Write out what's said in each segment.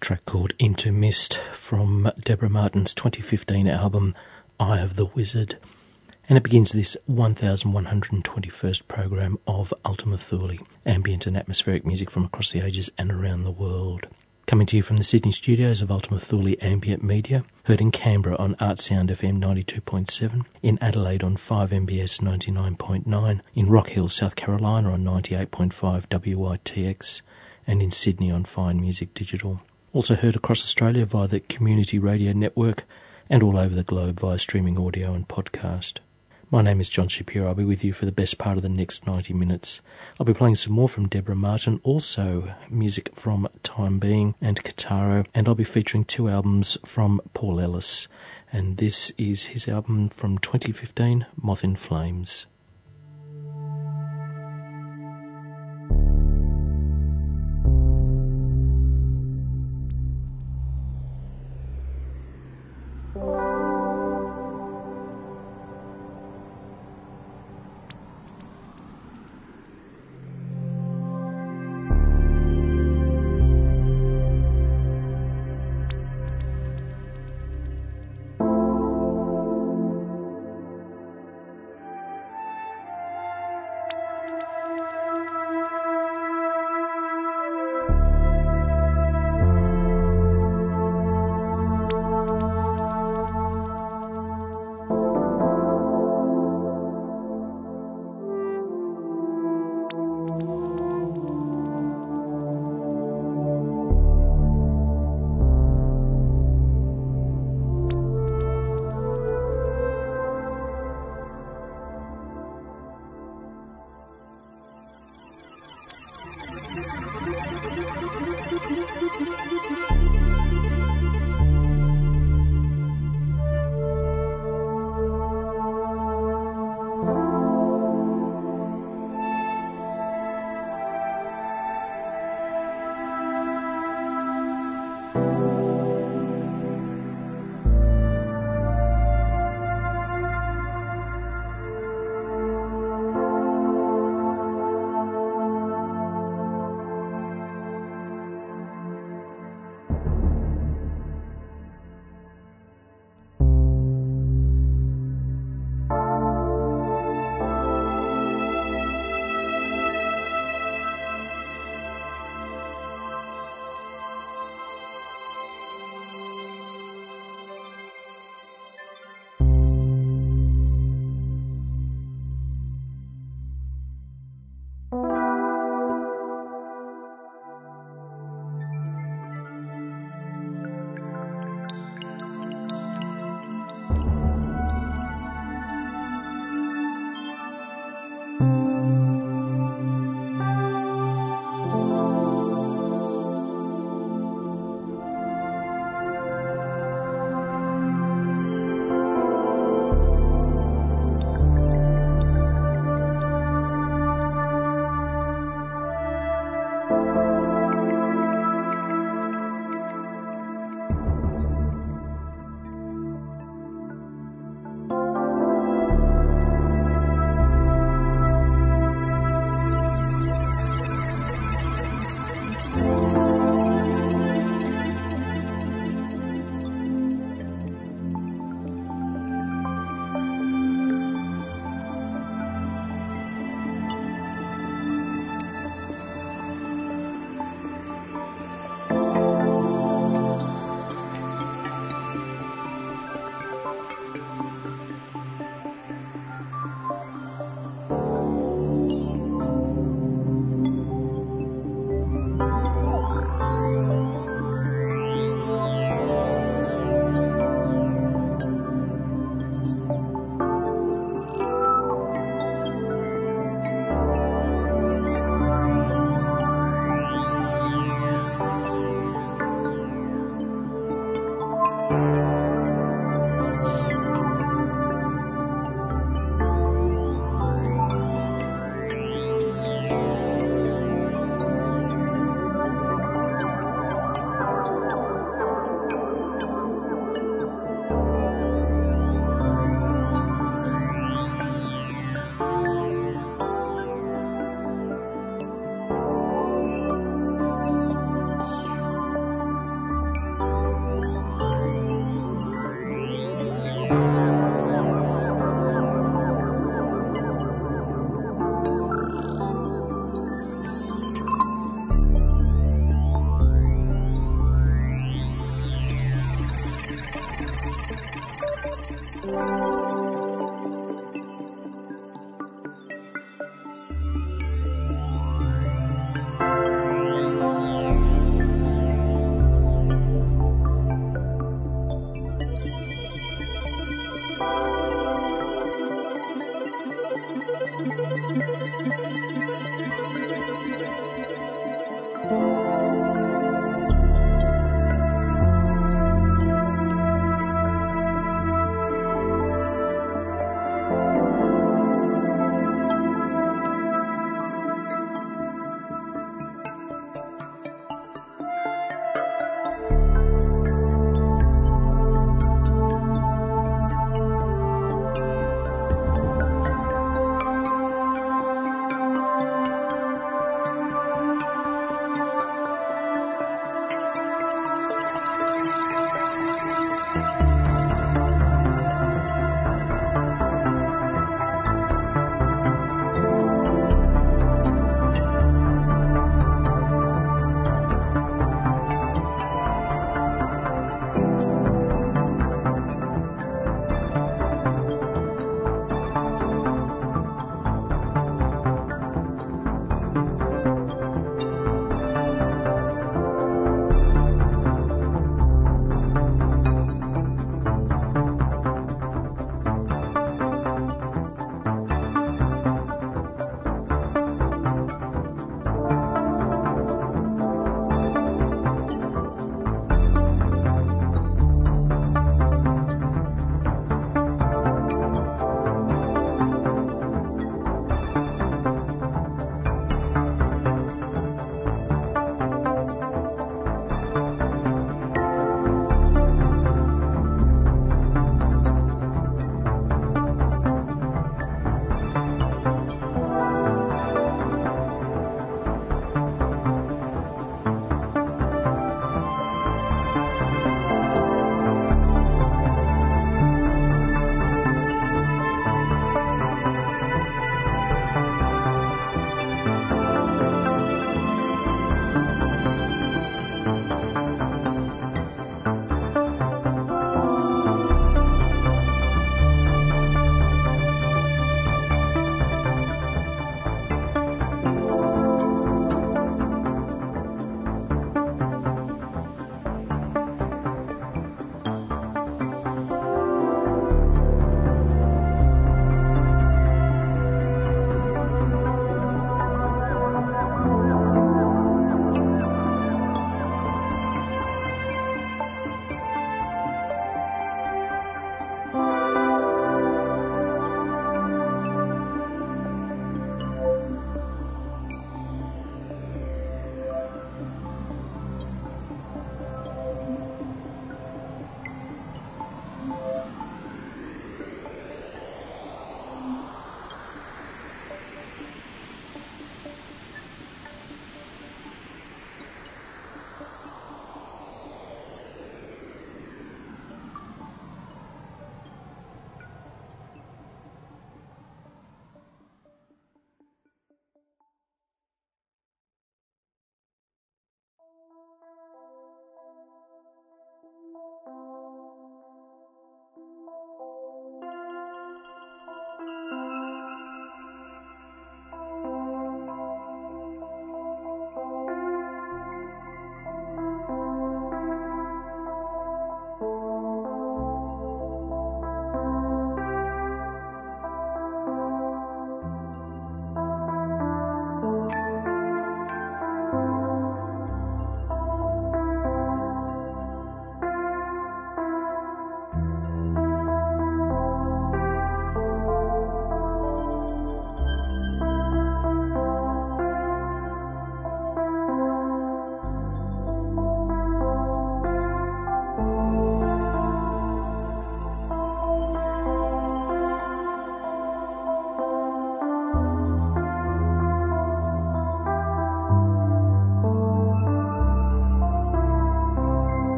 track called Into Mist from Deborah Martin's 2015 album Eye of the Wizard. And it begins this 1121st program of Ultima Thule, ambient and atmospheric music from across the ages and around the world. Coming to you from the Sydney studios of Ultima Thule Ambient Media, heard in Canberra on Artsound FM 92.7, in Adelaide on 5MBS 99.9, in Rock Hill, South Carolina on 98.5 WITX, and in Sydney on Fine Music Digital. Also heard across Australia via the Community Radio Network and all over the globe via streaming audio and podcast. My name is John Shapiro. I'll be with you for the best part of the next 90 minutes. I'll be playing some more from Deborah Martin, also music from Time Being and Kataro, and I'll be featuring two albums from Paul Ellis. And this is his album from 2015, Moth in Flames.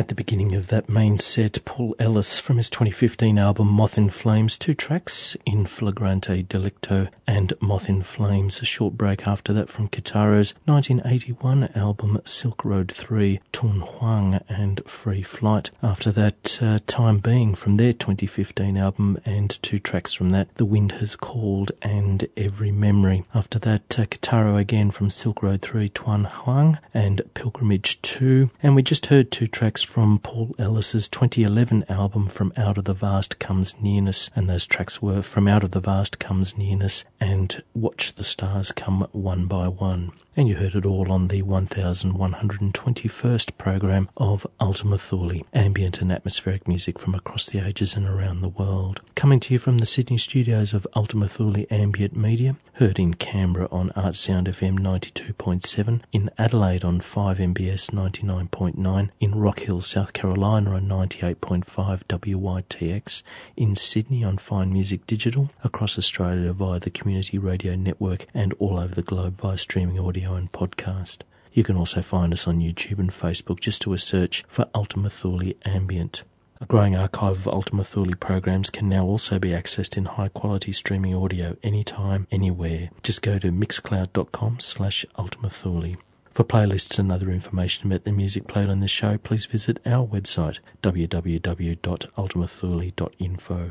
At the beginning of that main set, Paul Ellis from his 2015 album Moth in Flames, two tracks, In Flagrante Delicto and Moth in Flames. A short break after that from Kitaro's 1981 album Silk Road 3, Tun Huang and Free Flight. After that, uh, Time Being from their 2015 album and two tracks from that, The Wind Has Called and Every Memory. After that, uh, Kitaro again from Silk Road 3, Tun Huang and Pilgrimage 2. And we just heard two tracks from Paul Ellis's 2011 album From Out of the Vast Comes Nearness, and those tracks were From Out of the Vast Comes Nearness and Watch the Stars Come One by One and you heard it all on the 1121st program of Ultima Thule, ambient and atmospheric music from across the ages and around the world. Coming to you from the Sydney studios of Ultima Thule Ambient Media, heard in Canberra on Artsound FM 92.7, in Adelaide on 5MBS 99.9, in Rock Hill, South Carolina on 98.5 WYTX, in Sydney on Fine Music Digital, across Australia via the Community Radio Network, and all over the globe via streaming audio and podcast. You can also find us on YouTube and Facebook just do a search for Ultima Thule Ambient. A growing archive of Ultima Thule programs can now also be accessed in high quality streaming audio anytime, anywhere. Just go to mixcloud.com slash Ultima Thule. For playlists and other information about the music played on this show, please visit our website www.ultimathule.info.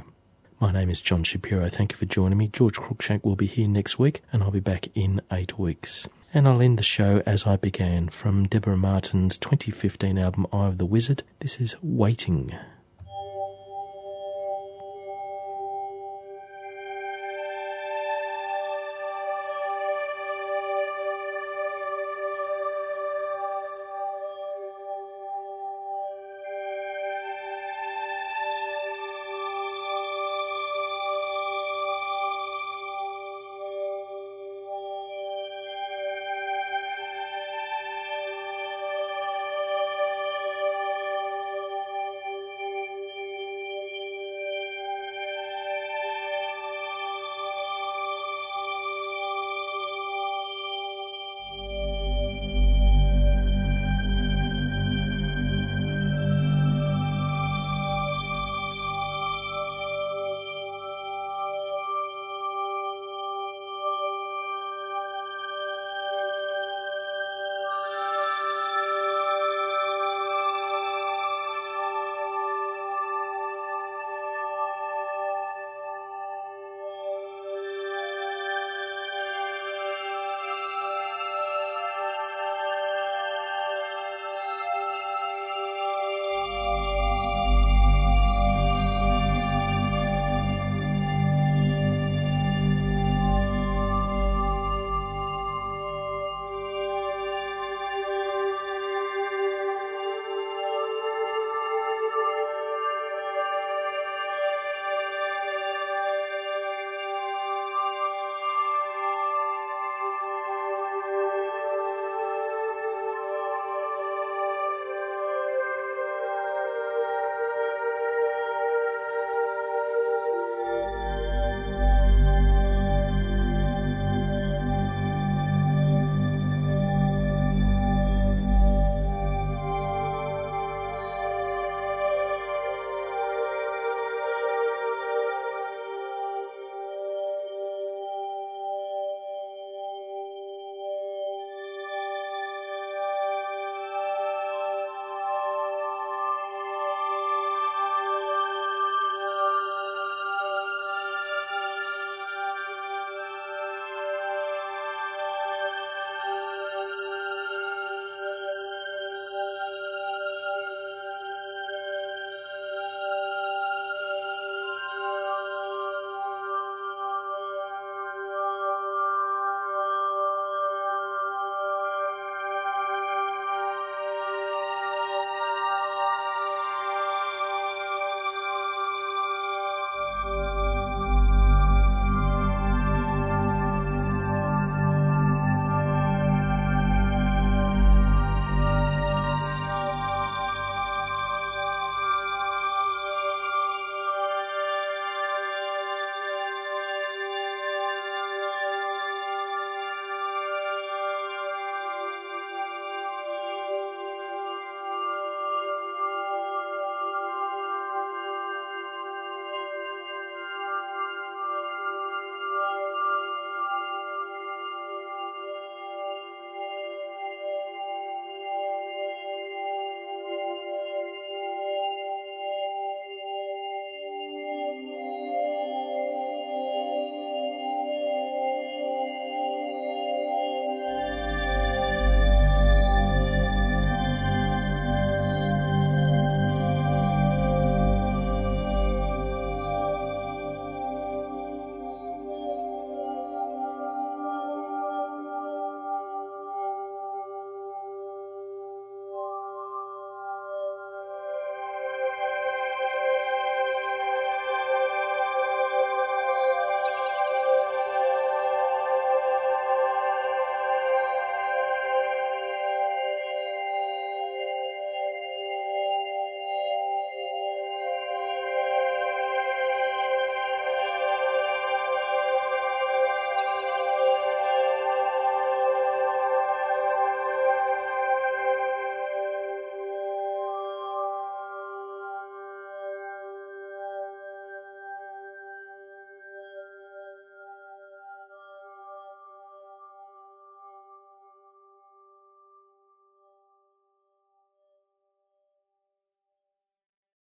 My name is John Shapiro. Thank you for joining me. George Cruikshank will be here next week, and I'll be back in eight weeks. And I'll end the show as I began from Deborah Martin's 2015 album Eye of the Wizard. This is Waiting.